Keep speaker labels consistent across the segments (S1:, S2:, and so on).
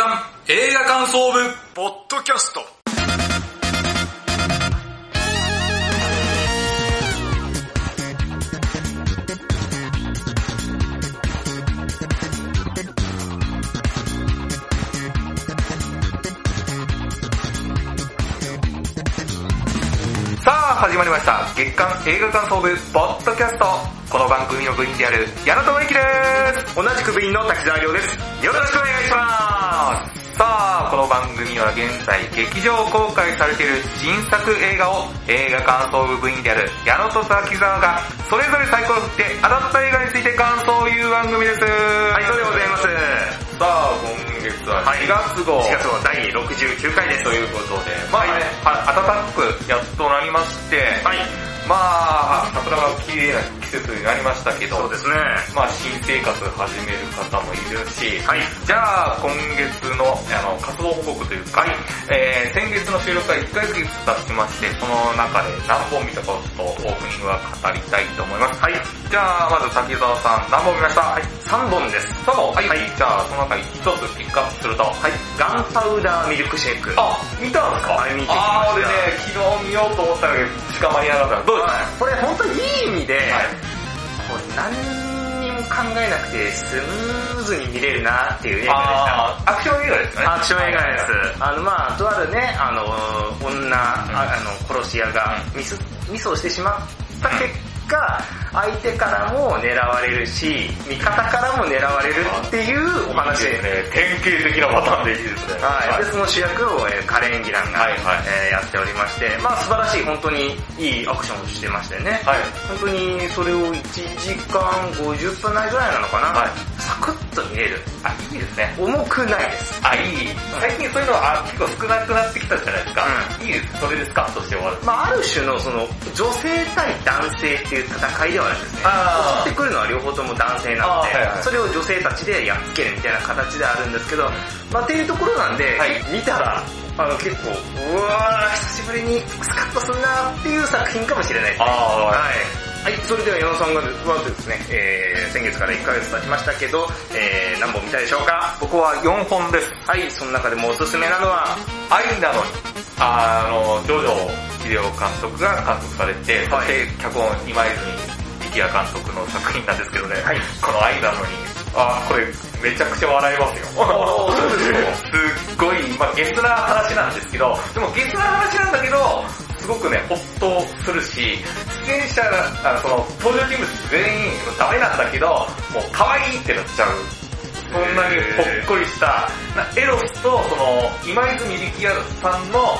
S1: 刊映画感想部
S2: ポッドキャスト。
S3: さあ始まりました。月間映画感想部ポッドキャスト。この番組の部員である矢野智之です。
S2: 同じく部員の滝沢亮です。
S3: よろしくお願いします。さあこの番組は現在劇場公開されている新作映画を映画感想部部員である矢野と滝沢がそれぞれサイコロ振って当たった映画について感想を言う番組です。
S2: はい、そうでございます？
S3: さあ今月は4月号、
S2: 4月号第69回です。
S3: とい。うことで、まあね、は暖かくやっとなりまして、
S2: はい、
S3: まあ、桜が綺麗な季節になりましたけど、
S2: そうですね。
S3: まあ新生活始める方もいるし、
S2: はい、
S3: じゃあ今月のあの活動報告というか、えー、先月の収録から1ヶ月経ちまして、その中で何本見たかとオープニングは語りたいと思います。
S2: はい、
S3: じゃあまず滝沢さん何本見ました？はい、
S2: 3本です。
S3: 3本はい、
S2: はい
S3: じゃあその中に1つピックアップすると、はい。
S2: ガンパウダーミルクシェイク。
S3: あ、見たんですか？
S2: はい見てきました
S3: あー、俺ね、昨日見ようと思ったんだけど、しか間に合わなかった。どう
S2: これ本当にいい意味で、
S3: はい
S2: こう何にも考えなくてスムーズに見れるなっていう映画でした。
S3: アクション映画ですかね。
S2: アクション映画です。あの、まあとあるね、あの、女、ああの、殺し屋がミス、ミスをしてしまった結果、相手からも狙われるし、味方からも狙われるっていうお話で
S3: すね。典型的なパターンでいいですね。
S2: はい、でその主役を、えーカレン・ギランが、
S3: はいはい
S2: えーやっておりまして、まあ素晴らしい、本当にいいアクションをしてましてね。
S3: はい。
S2: 本当にそれを1時間50分ないぐらいなのかな、
S3: はい
S2: サクッと見れる。
S3: あ、いいですね。
S2: 重くないです。
S3: あ、いい。最近そういうのはあ結構少なくなってきたじゃないですか。いいです。それでスカッとして終わる。
S2: まあある種のその女性対男性っていう戦いではあるんです襲ってくるのは両方とも男性なので、
S3: はいはい。
S2: それを女性たちでやっつけるみたいな形であるんですけど、まあっていうところなんで、
S3: はい。
S2: 見たら、あの結構、うわー久しぶりにスカッとするなっていう作品かもしれないですね。はい。はい、それでは矢野さんがはですね、えー、先月から1ヶ月経ちましたけど、えー、何本見たでしょうか？
S3: 僕は4本です。
S2: はい、その中でもおすすめなのは、
S3: 愛なのに、あの、ジョジョ秀夫監督が監督されて、そ
S2: はい。
S3: して脚本今泉力也監督の作品なんですけどね、
S2: はい。
S3: この愛なのに、あこれめちゃくちゃ笑いますよ。
S2: す
S3: っごい、まあゲスな話なんですけど、でもゲスな話なんだけど、すごくね、ほっとするし、出演者が、あのその登場人物全員ダメなんだけど、もう可愛いってなっちゃう。そんなにほっこりした、なエロスとその今泉力也さんの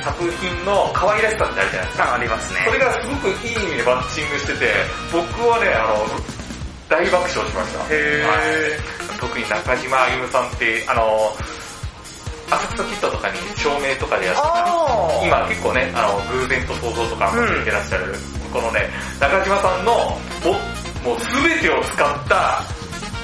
S3: 作品の可愛らしさってあるじゃないですか。
S2: あありますね。
S3: それがすごくいい意味でマッチングしてて、僕はね、あの、大爆笑しました。
S2: へー
S3: はい特に中島歩夢さんって、あの、浅草キッドとかに照明とかでやってた今結構ね、あの、偶然と想像とかも出てらっしゃる、このね、中島さんの、ももう全てを使った、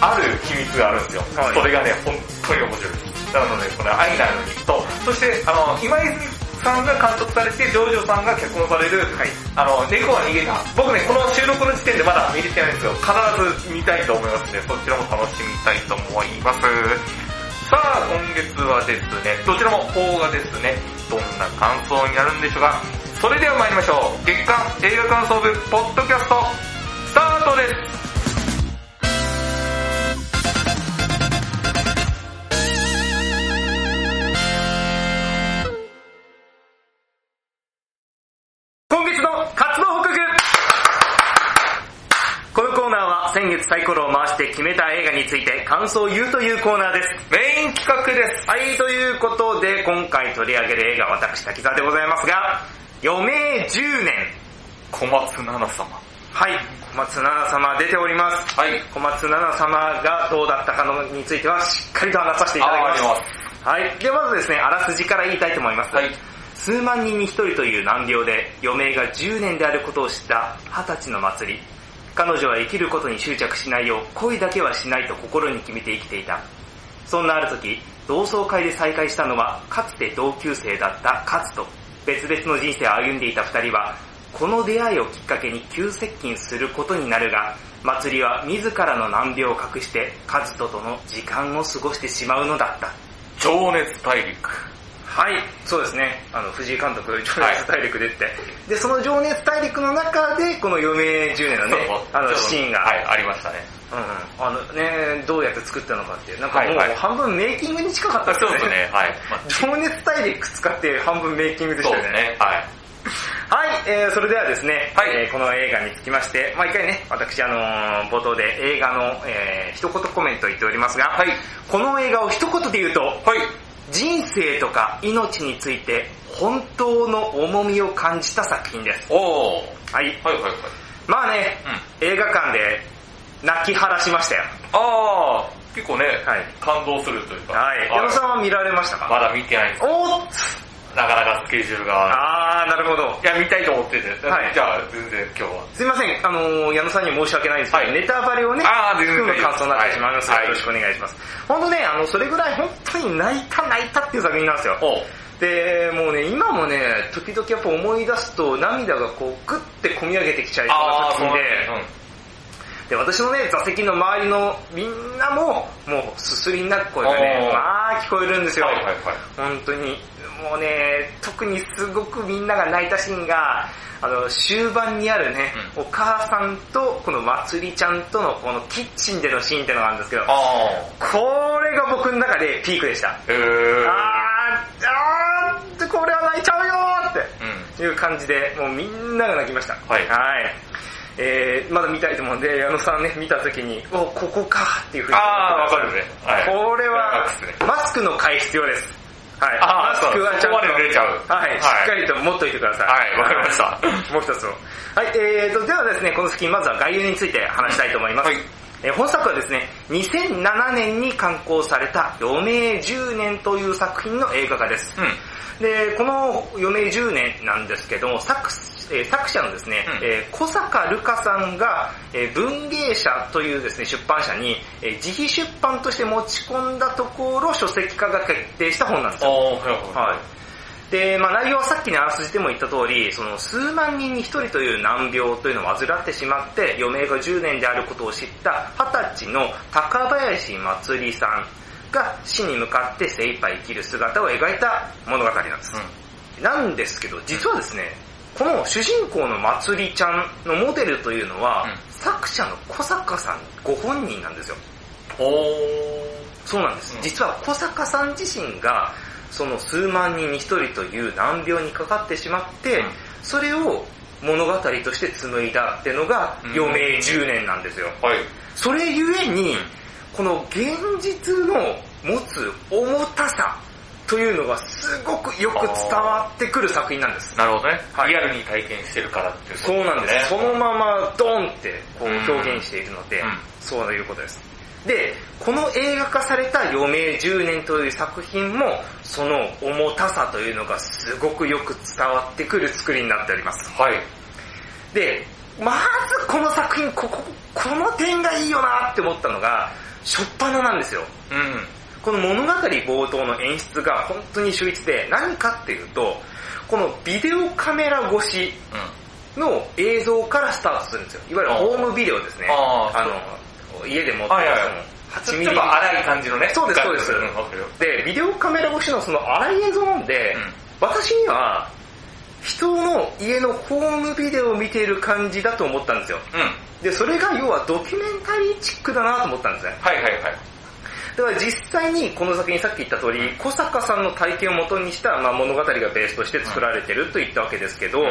S3: ある秘密があるんですよ。
S2: はい
S3: それがね、本当に面白い。なので、この愛なのにと、そして、あの、今泉さんが監督されて、ジョージョさんが脚本される、
S2: はい
S3: あの、猫は逃げた。僕ね、この収録の時点でまだ見れてないんですけど、必ず見たいと思いますので、そちらも楽しみたいと思います。さあ、今月はですね、どちらも邦画ですね。どんな感想になるんでしょうか。それでは参りましょう。月刊映画感想部、ポッドキャスト、スタートです。
S2: 先月サイコロを回して決めた映画について感想を言うというコーナーです。
S3: メイン企画です。
S2: はい、ということで今回取り上げる映画は私滝沢でございますが、余命10年。
S3: 小松菜奈様。
S2: はい、小松菜奈様出ております。
S3: はい。
S2: 小松菜奈様がどうだったかのについてはしっかりと話させていただきます。
S3: あ
S2: はい。で、まずですね、あらすじから言いたいと思います。
S3: はい。
S2: 数万人に一人という難病で余命が10年であることを知った二十歳の祭り。彼女は生きることに執着しないよう恋だけはしないと心に決めて生きていた。そんなある時、同窓会で再会したのはかつて同級生だった勝と別々の人生を歩んでいた二人はこの出会いをきっかけに急接近することになるが、祭りは自らの難病を隠して、カズトとの時間を過ごしてしまうのだった。
S3: 情熱大陸。
S2: はい、そうですね。あの、藤井監督、情熱大陸でって。で、その情熱大陸の中で、この余命10年のね、あの、シーンが、
S3: はい、ありましたね。
S2: うんうん、あのね、どうやって作ったのかっていう、なんかもう
S3: はいはい
S2: 半分メイキングに近かった
S3: そうですね、はい。まあ
S2: 情熱大陸使って半分メイキングでしたよね。
S3: そうですね、はい。
S2: はい、えー、それではですね、
S3: はい
S2: えーこの映画につきまして、毎回ね、私あのー冒頭で映画の、えー、一言コメントを言っておりますが、
S3: はい
S2: この映画を一言で言うと、
S3: はい。
S2: 人生とか命について本当の重みを感じた作品です。
S3: おー。
S2: はい。
S3: はいはいはい。
S2: まあね、映画館で泣き晴らしましたよ。
S3: あー、結構ね、
S2: はい
S3: 感動するというか。
S2: はい。矢野さんは見られましたか？
S3: まだ見てないんです
S2: おーっ
S3: なかなかスケジュールが。
S2: あー、なるほど。
S3: いや、見たいと思ってて。
S2: はい
S3: じゃあ、全然今日は。
S2: すいません、あのー矢野さんに申し訳ないんですけど、
S3: はい
S2: ネタバレをね、
S3: あー全然
S2: 含む感想になってしまいますので、
S3: はい
S2: よろしくお願いします。本当ね、あの、それぐらい本当に泣いた泣いたっていう作品なんですよ。で、もうね、今もね、時々やっぱ思い出すと涙がこう、グッて込み上げてきちゃいそうな作品で、
S3: で
S2: 私のね、座席の周りのみんなも、もうすすり泣く声がねまあ聞こえるんですよ。
S3: はいはいはい。
S2: 本当に、もうね、特にすごくみんなが泣いたシーンが、あの、終盤にあるね、
S3: う
S2: お母さんとこのまつりちゃんとのこのキッチンでのシーンっていうのがあるんですけど、
S3: あ
S2: これが僕の中でピークでした。
S3: ー。えー。
S2: あー、あー、これは泣いちゃうよーって。
S3: うん。
S2: いう感じで、もうみんなが泣きました。
S3: はい
S2: はい。えー、まだ見たいと思うんで、矢野さんね、見た時に、お、ここかっていうふうに
S3: あー、わかるね。はい。
S2: これはマスクの回必要です。はい。マスクはちゃんと、はい、
S3: はい
S2: しっかりと持っといてください。
S3: はいわかりました
S2: もう一つを。はい、えーと、ではですね、この作品、まずは概要について話したいと思います。
S3: はい
S2: えー本作はですね、2007年に刊行された余命10年という作品の映画化です。
S3: うん。
S2: で、この余命10年なんですけども、作えー作者のですね、
S3: うん
S2: えー小坂ルカさんが、えー文芸社というですね、出版社に、えー自費出版として持ち込んだところ、書籍化が決定した本なんですよ。
S3: はいはい。
S2: はい。で、まあ内容はさっきのあらすじでも言った通り、その数万人に一人という難病というのを患ってしまって、余命が10年であることを知った二十歳の高林まつりさんが死に向かって精一杯生きる姿を描いた物語なんです。なんですけど、実はですね、この主人公のまつりちゃんのモデルというのは、
S3: うん
S2: 作者の小坂さんご本人なんですよ。
S3: おー。
S2: そうなんです
S3: う。ん
S2: 実は小坂さん自身が、その数万人に一人という難病にかかってしまって、
S3: うん
S2: それを物語として紡いだってのが
S3: うん
S2: 余命10年なんですよ。
S3: はい。
S2: それゆえに、この現実の持つ重たさというのがすごくよく伝わってくる作品なんです。
S3: なるほどね。
S2: はい
S3: リアルに体験してるからっていうこと
S2: そうなんです。そのままドンってこう
S3: うん
S2: 表現しているので、
S3: うん
S2: そういうことです。で、この映画化された余命10年という作品も、その重たさというのがすごくよく伝わってくる作りになっております。
S3: はい。
S2: で、まずこの作品、ここ、この点がいいよなって思ったのが、初っ端なんですよ。
S3: うん。
S2: この物語冒頭の演出が本当に秀逸で、何かっていうと、このビデオカメラ越し
S3: う
S2: の映像からスタートするんですよ。いわゆるホームビデオですね。
S3: あ
S2: の、家で持ってる
S3: ん。
S2: その8ミリ
S3: ちょっと荒い感じのね。
S2: そうですそうです。で、ビデオカメラ越しのその荒い映像なんで、
S3: うん
S2: 私には、人の家のホームビデオを見ている感じだと思ったんですよ。
S3: うん。
S2: で、それが要はドキュメンタリーチックだなと思ったんですね。
S3: はいはいはい。
S2: だから実際にこの作品さっき言った通り、小坂さんの体験を元にした、まあ、物語がベースとして作られてると言ったわけですけど、
S3: うん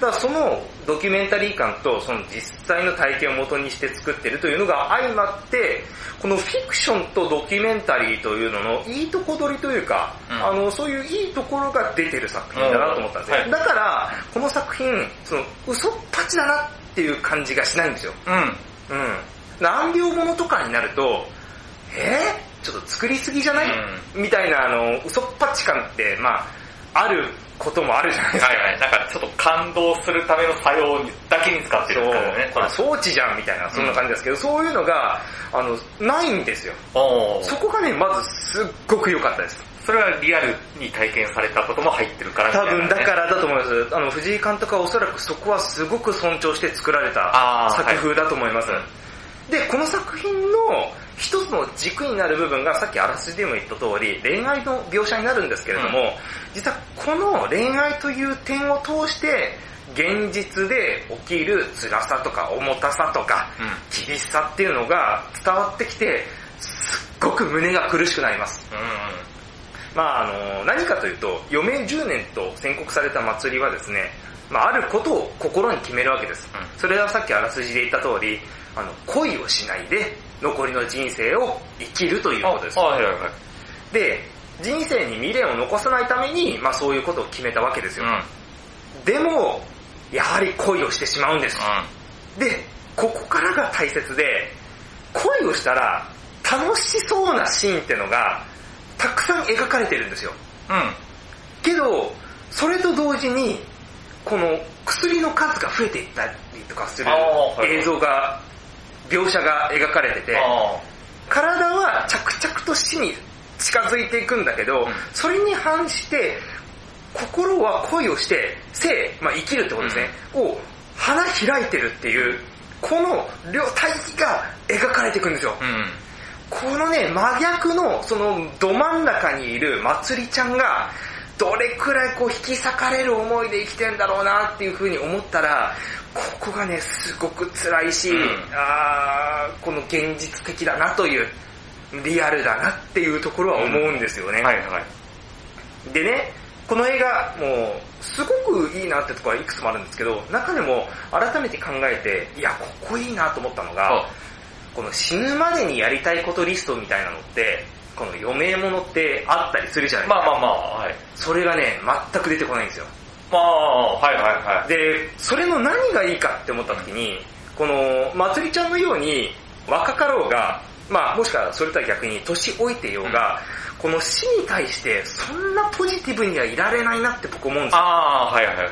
S2: だからそのドキュメンタリー感とその実際の体験を元にして作ってるというのが相まって、このフィクションとドキュメンタリーというののいいとこ取りというか、
S3: うん
S2: あの、そういういいところが出てる作品だなと思ったんですよ。
S3: うんはい
S2: だから、この作品、その嘘っぱちだなっていう感じがしないんですよ。
S3: うん。
S2: うん。難病ものとかになると、え？ーちょっと作りすぎじゃない、みたいな、あの、嘘っぱち感って、まあ、あることもあるじゃないですか。
S3: はいはい。なんかちょっと感動するための作用にだけに使ってる
S2: そう、
S3: からね。
S2: これ装置じゃんみたいな、そんな感じですけど、そういうのが、あの、ないんですよ。そこがね、まずすっごく良かったです。
S3: それはリアルに体験されたことも入ってるからみた
S2: 多分だからだと思います。あの、藤井監督はおそらくそこはすごく尊重して作られた作風だと思います。
S3: はい
S2: で、この作品の一つの軸になる部分がさっきあらすじでも言った通り、恋愛の描写になるんですけれども、
S3: うん
S2: 実はこの恋愛という点を通して、現実で起きる辛さとか重たさとか、
S3: うん。
S2: 厳しさっていうのが伝わってきて、すっごく胸が苦しくなります。
S3: うん。
S2: まああの、何かというと、余命10年と宣告された祭りはですね、まああることを心に決めるわけです。
S3: うん
S2: それはさっきあらすじで言った通り、あの、恋をしないで、残りの人生を生きるということです
S3: あ。はいはいはい。
S2: で、人生に未練を残さないために、まあそういうことを決めたわけですよ。
S3: うん。
S2: でも、やはり恋をしてしまうんです。で、ここからが大切で、恋をしたら楽しそうなシーンってのが、たくさん描かれてるんですよ。
S3: うん。うん。
S2: けど、それと同時に、この薬の数が増えていったりとかする映像が、描写が描かれてて、
S3: あ
S2: 体は着々と死に近づいていくんだけど、
S3: うん
S2: それに反して、心は恋をして、生、まあ、生きるってことですね、を花開いてるっていう、この両対比が描かれていくんですよ。
S3: あ。うん。
S2: このね、真逆の、その、ど真ん中にいるまつりちゃんが、どれくらいこう引き裂かれる思いで生きてんだろうなっていう風に思ったら、ここがね、すごく辛いし、
S3: うん
S2: あーこの現実的だなという、リアルだなっていうところは思うんですよね。
S3: はいはい。
S2: でね、この映画、もう、すごくいいなってところはいくつもあるんですけど、中でも改めて考えて、いや、ここいいなと思ったのが、この死ぬまでにやりたいことリストみたいなのって、この余命ものってあったりするじゃないですか。
S3: まあまあまあ、はい。
S2: それがね、全く出てこないんですよ。
S3: まあ、はいはいはい。
S2: で、それの何がいいかって思った時に、この、まつりちゃんのように、若かろうが、まあもしくはそれとは逆に年老いていようが、この死に対してそんなポジティブにはいられないなって僕思うんですよ。
S3: ああ、はいはいはい。
S2: うん。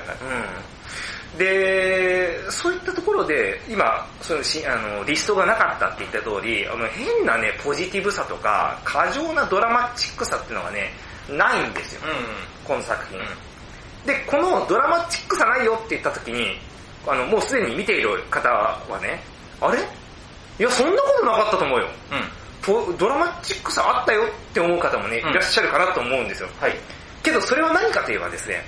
S2: で、そういったところで、今、そのしあのリストがなかったって言った通り、あの変なね、ポジティブさとか、過剰なドラマチックさっていうのがね、ないんですよ、
S3: う
S2: この作品。
S3: ん。
S2: で、このドラマチックさないよって言った時に、あの、もうすでに見ている方はね、あれ？いや、そんなことなかったと思うよ。
S3: うん。
S2: とドラマチックさあったよって思う方もね、い
S3: うん
S2: らっしゃるかなと思うんですよ。
S3: はい。
S2: けどそれは何かといえばですね、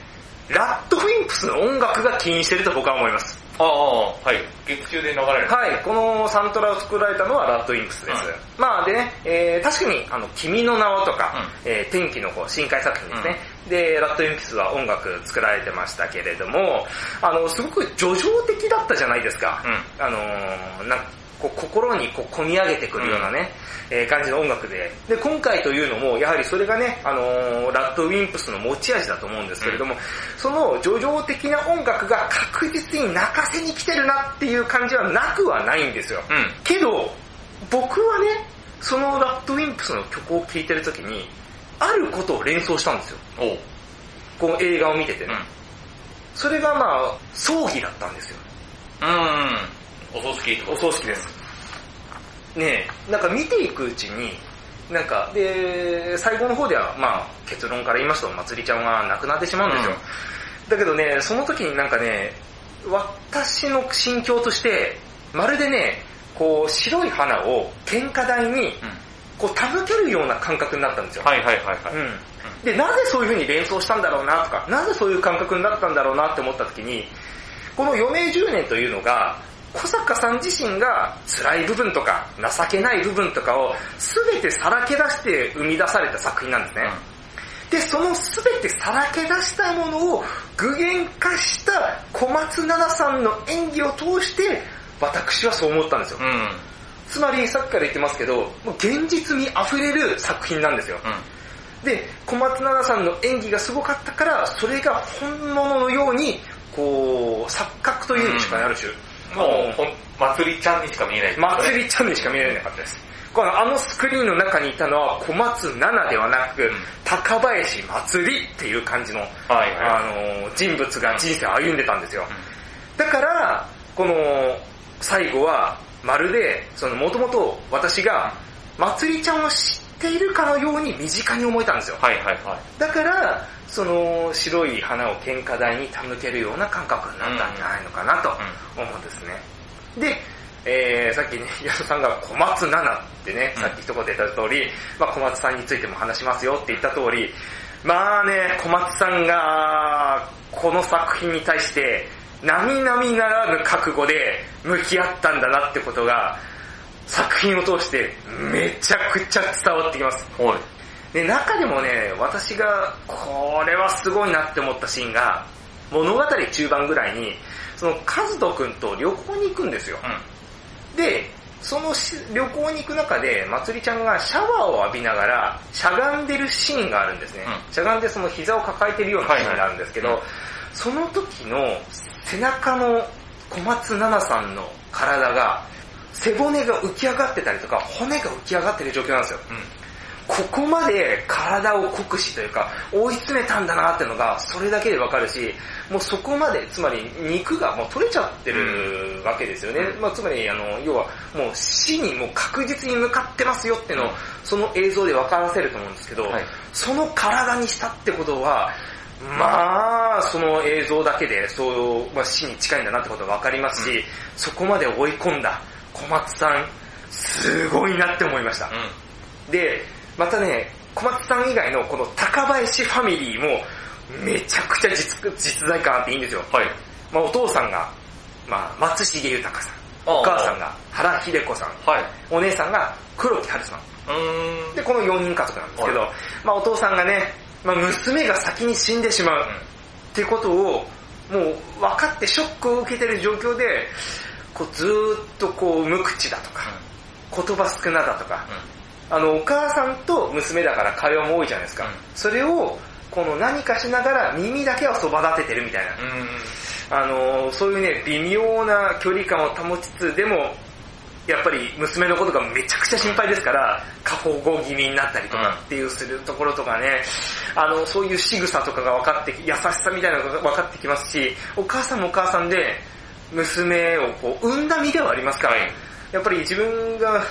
S2: ラッドウィンプスの音楽が起因してると僕は思います。
S3: ああ、はい。劇中で流れる。
S2: はい、このサントラを作られたのはラッドウィンプスです。
S3: うん
S2: まあでね、えー、確かに、あの、君の名はとか、
S3: う
S2: えー、天気の子、深海作品ですね。で、ラッドウィンプスは音楽作られてましたけれども、あの、すごく叙情的だったじゃないですか。
S3: うん。
S2: あのーなんこう心にこう込み上げてくるようなね、えー感じの音楽で。で、今回というのも、やはりそれがね、あのーラッドウィンプスの持ち味だと思うんですけれども、その叙情的な音楽が確実に泣かせに来てるなっていう感じはなくはないんですよ。
S3: うん。
S2: けど、僕はね、そのラッドウィンプスの曲を聴いてるときに、あることを連想したんですよ。この映画を見ててね。
S3: うん。
S2: それがまあ、葬儀だったんですよ。
S3: うん。お葬式
S2: お葬式です。ねえ、なんか見ていくうちに、なんか、で、最後の方では、まあ、結論から言いますと、まつりちゃんは亡くなってしまうんですよ。だけどね、その時になんかね、私の心境として、まるでね、こう、白い花を喧嘩台に、
S3: うん。
S2: こう、手向けるような感覚になったんですよ。
S3: はいはいはいはい。
S2: うん。で、なぜそういう風に連想したんだろうなとか、なぜそういう感覚になったんだろうなって思った時に、この余命10年というのが、小坂さん自身が辛い部分とか、情けない部分とかを全てさらけ出して生み出された作品なんですね。で、その全てさらけ出したものを具現化した小松菜奈さんの演技を通して、私はそう思ったんですよ。
S3: うん。うん。
S2: つまりさっきから言ってますけど、もう現実味溢れる作品なんですよ。
S3: うん。
S2: で、小松菜奈さんの演技がすごかったから、それが本物のように、こう、錯覚というにしかなる種、
S3: もう、ほん、まつりちゃんにしか見えない。
S2: 祭りちゃんにしか見えなかったです。このあのスクリーンの中にいたのは小松菜奈ではなく、
S3: ん
S2: 高林祭りっていう感じの、
S3: はいはい。
S2: あの、人物が人生を歩んでたんですよ。だから、この、最後は、まるで、その、もともと私が、まつりちゃんを知っているかのように身近に思えたんですよ。
S3: はいはいはい。
S2: だから、その白い花を喧嘩台に手向けるような感覚になったんじゃないのかなと思うんですね。で、えー、さっきね、矢野さんが小松菜奈ってね、
S3: うん
S2: さっき一言言った通り、まあ小松さんについても話しますよって言った通り、まあね、小松さんが、この作品に対して、並々ならぬ覚悟で向き合ったんだなってことが、作品を通してめちゃくちゃ伝わってきます。
S3: はい。
S2: で、中でもね、私が、これはすごいなって思ったシーンが、物語中盤ぐらいに、その、カズトくんと旅行に行くんですよ。
S3: う
S2: で、そのし旅行に行く中で、まつりちゃんがシャワーを浴びながら、しゃがんでるシーンがあるんですね。
S3: うん
S2: しゃがんでその膝を抱えてるようなシーンがあるんですけど、
S3: はいはい
S2: その時の背中の小松菜奈さんの体が、背骨が浮き上がってたりとか、骨が浮き上がってる状況なんですよ。
S3: ん。うん。
S2: ここまで体を酷使というか、追い詰めたんだなっていうのが、それだけでわかるし、もうそこまで、つまり肉がもう取れちゃってるわけですよね。
S3: うん
S2: まあつまり、あの、要は、もう死にもう確実に向かってますよっていうのを
S3: うん、
S2: その映像で分からせると思うんですけど、
S3: はい
S2: その体にしたってことは、まあ、その映像だけで、そう、まあ、死に近いんだなってことがわかりますし、そこまで追い込んだ小松さん、すごいなって思いました。
S3: うん。
S2: で、またね、小松さん以外のこの高林ファミリーも、めちゃくちゃ実実在感あっていいんですよ。
S3: はい。
S2: まあお父さんが、まあ松重豊さん。お母さんが原秀子さん。
S3: はい。
S2: お姉さんが黒木春さん。
S3: うーん。
S2: で、この4人家族なんですけど、
S3: はい
S2: まあお父さんがね、まあ娘が先に死んでしまうってことを、もう分かってショックを受けてる状況で、こうずーっとこう無口だとか、言葉少なだとか、あの、お母さんと娘だから会話も多いじゃないですか。
S3: うん。
S2: それを、この何かしながら耳だけはそば立ててるみたいな。あの、そういうね、微妙な距離感を保ちつつ、でも、やっぱり娘のことがめちゃくちゃ心配ですから、過保護気味になったりとかっていうするところとかね、あの、そういう仕草とかが分かってき、優しさみたいなのが分かってきますし、お母さんもお母さんで、娘をこう、産んだ身ではありますから、
S3: はい
S2: やっぱり自分が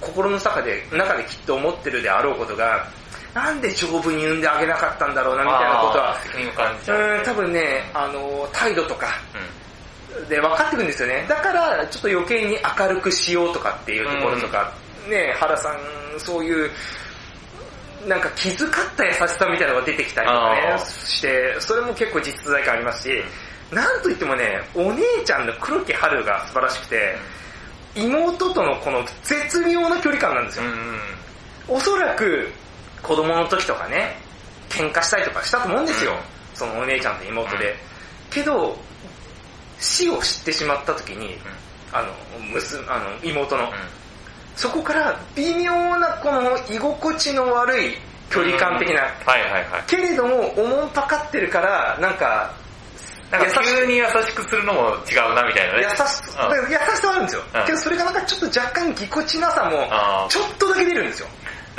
S2: 心の中で、中できっと思ってるであろうことが、なんで丈夫に産んであげなかったんだろうなみたいなことは
S3: う。
S2: うん、多分ね、あの、態度とか
S3: うん。
S2: で分かってくるんですよね。だから、ちょっと余計に明るくしようとかっていうところとか、ね、原さん、そういう、なんか気遣った優しさみたいなのが出てきたりとかねして、それも結構実在感ありますし、なんといってもね、お姉ちゃんの黒木春が素晴らしくて、妹とのこの絶妙な距離感なんですよ。
S3: うん。
S2: おそらく子供の時とかね、喧嘩したりとかしたと思うんですよ。そのお姉ちゃんと妹で。けど、死を知ってしまった時に、あの、娘、あの、妹の、そこから微妙なこの居心地の悪い距離感的な。けれども、おもんぱかってるから、なんか、
S3: なんか急に優しくするのも違うなみたいなね。
S2: 優しさ、
S3: うん
S2: 優しさはあるんですよ。
S3: うん
S2: けどそれがなんかちょっと若干ぎこちなさもちょっとだけ出るんですよ。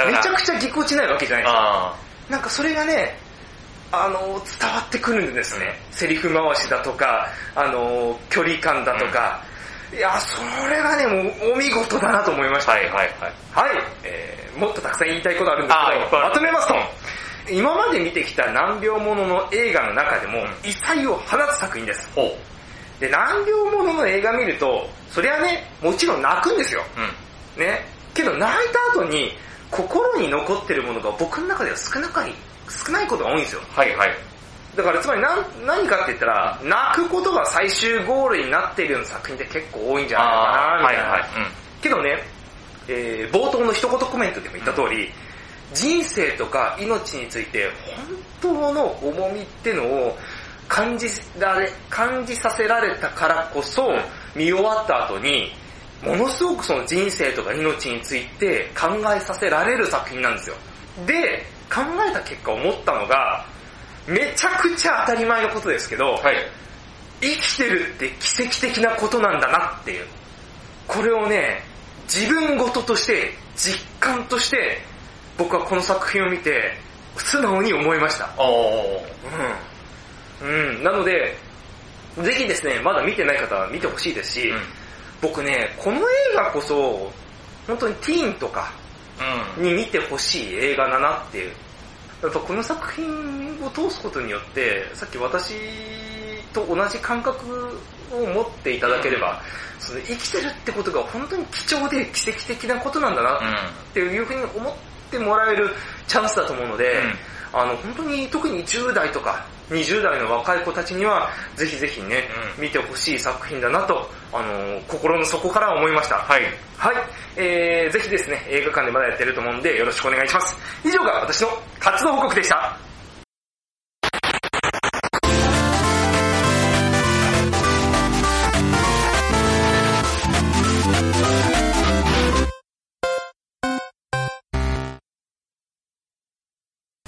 S2: めちゃくちゃぎこちないわけじゃないですよ。
S3: あ
S2: なんかそれがね、あの、伝わってくるんですね。セリフ回しだとか、あの、距離感だとか。いや、それがね、もうお見事だなと思いました。
S3: あ。はいはいはい。
S2: はい、えー、もっとたくさん言いたいことあるんですけど、まとめますと、今まで見てきた難病ものの映画の中でも異彩を放つ作品です。で、難病ものの映画見ると、そりゃね、もちろん泣くんですよ。
S3: うん。
S2: ね。けど泣いた後に、心に残ってるものが僕の中では少なかい、少ないことが多いんですよ。
S3: はいはい。
S2: だからつまり何何かって言ったら、泣くことが最終ゴールになっているような作品って結構多いんじゃないかな、みたいな。
S3: はいはい。
S2: けどね、えー冒頭の一言コメントでも言った通り、人生とか命について本当の重みってのを感じられ、感じさせられたからこそ、見終わった後に、ものすごくその人生とか命について考えさせられる作品なんですよ。で、考えた結果思ったのが、めちゃくちゃ当たり前のことですけど、
S3: うん。はい。
S2: 生きてるって奇跡的なことなんだなっていう。これをね、自分事として、実感として、僕はこの作品を見て、素直に思いました。うん。うん。なので、ぜひですね、まだ見てない方は見てほしいですし、
S3: うん。
S2: 僕ね、この映画こそ、本当にティーンとか
S3: うん。
S2: に見てほしい映画だなっていう。やっぱこの作品を通すことによって、さっき私と同じ感覚を持っていただければ、その生きてるってことが本当に貴重で奇跡的なことなんだなっていうふうに思ってもらえるチャンスだと思うので、あの本当に特に10代とか20代の若い子たちにはぜひぜひね、
S3: うん
S2: 見てほしい作品だなと、あの心の底から思いました。
S3: はい。
S2: はい、えー、ぜひですね、映画館でまだやってると思うんでよろしくお願いします。以上が私の活動報告でした。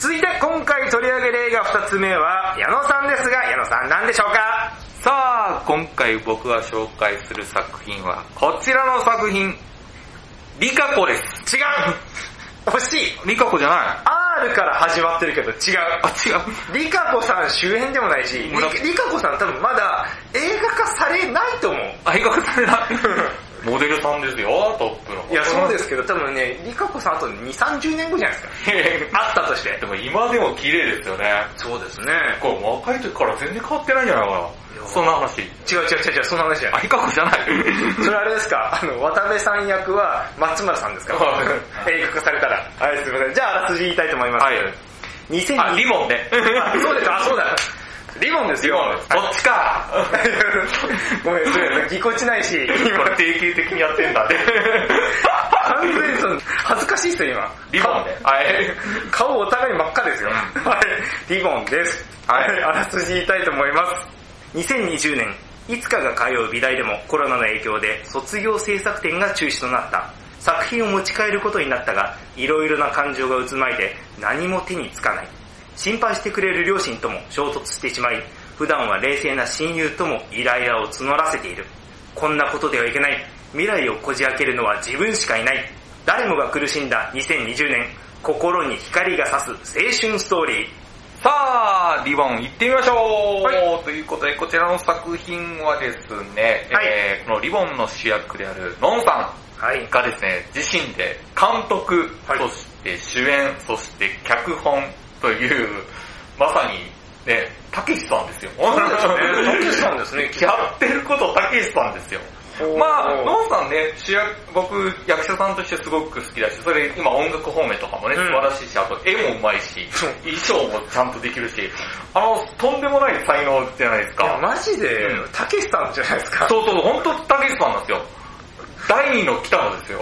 S2: 続いて今回取り上げる映画2つ目は矢野さんですが、矢野さん何でしょうか？
S3: さあ、今回僕が紹介する作品は、こちらの作品、リカコです。
S2: 違う惜しい
S3: リカコじゃない
S2: R から始まってるけど違う。
S3: あ、違う。
S2: リカコさん周辺でもないし、リカコさん多分まだ映画化されないと思う。
S3: あ、映画化されない。モデルさんですよ、トップの。
S2: いや、そうですけど、多分ね、リカコさんあと2、30年後じゃないですか。あったとして
S3: で。も今でも綺麗ですよね。
S2: そうですね。
S3: これ若い時から全然変わってないんじゃないかな。そんな話。
S2: 違う違う違う違う、そんな話じゃな
S3: あ、
S2: い。
S3: リカコじゃない。
S2: それあれですか、あの、渡部さん役は松村さんですか
S3: はい
S2: 映画化されたら。はい、すいません。じゃあ、あらすじ言いたいと思います。
S3: はい
S2: 2020
S3: あ、リボンね。
S2: あそうです、あ、そうだ。リボンですよ。
S3: リボン。そっちか。
S2: ごめん、すいません。ぎこちないし、今
S3: これ定型的にやってんだね。
S2: 完全にその恥ずかしいですよ、今。
S3: リボンね。はい。
S2: 顔顔お互い真っ赤ですよ。
S3: う
S2: はい。リボンです。
S3: は
S2: はいい。あらすじ言いたいと思います。2020年、いつかが通う美大でもコロナの影響で卒業制作展が中止となった。作品を持ち帰ることになったが、いろいろな感情が渦巻いて何も手につかない。心配してくれる両親とも衝突してしまい、普段は冷静な親友ともイライラを募らせている。こんなことではいけない。未来をこじ開けるのは自分しかいない。誰もが苦しんだ2020年、心に光が差す青春ストーリー。
S3: さあ、リボン行ってみましょう、
S2: はい
S3: ということで、こちらの作品はですね、
S2: はい
S3: えーこのリボンの主役であるノンさ
S2: はい
S3: ん。がですね、自身で監督、
S2: はい
S3: そして主演、そして脚本という、まさにね、たけしさんですよ。
S2: そうですね。たけしさんですね、
S3: やってることたけしさんですよ。まあ、ノンさんね、主役、僕、役者さんとしてすごく好きだし、それ今音楽方面とかもね、
S2: うん
S3: 素晴らしいし、あと絵も上手いし衣装もちゃんとできるし、あの、とんでもない才能じゃないです
S2: いや、
S3: か。
S2: マジで
S3: うん、
S2: たけしさんじゃないですか。
S3: そうそう、本当たけしさんなんですよ。第二の北野ですよ。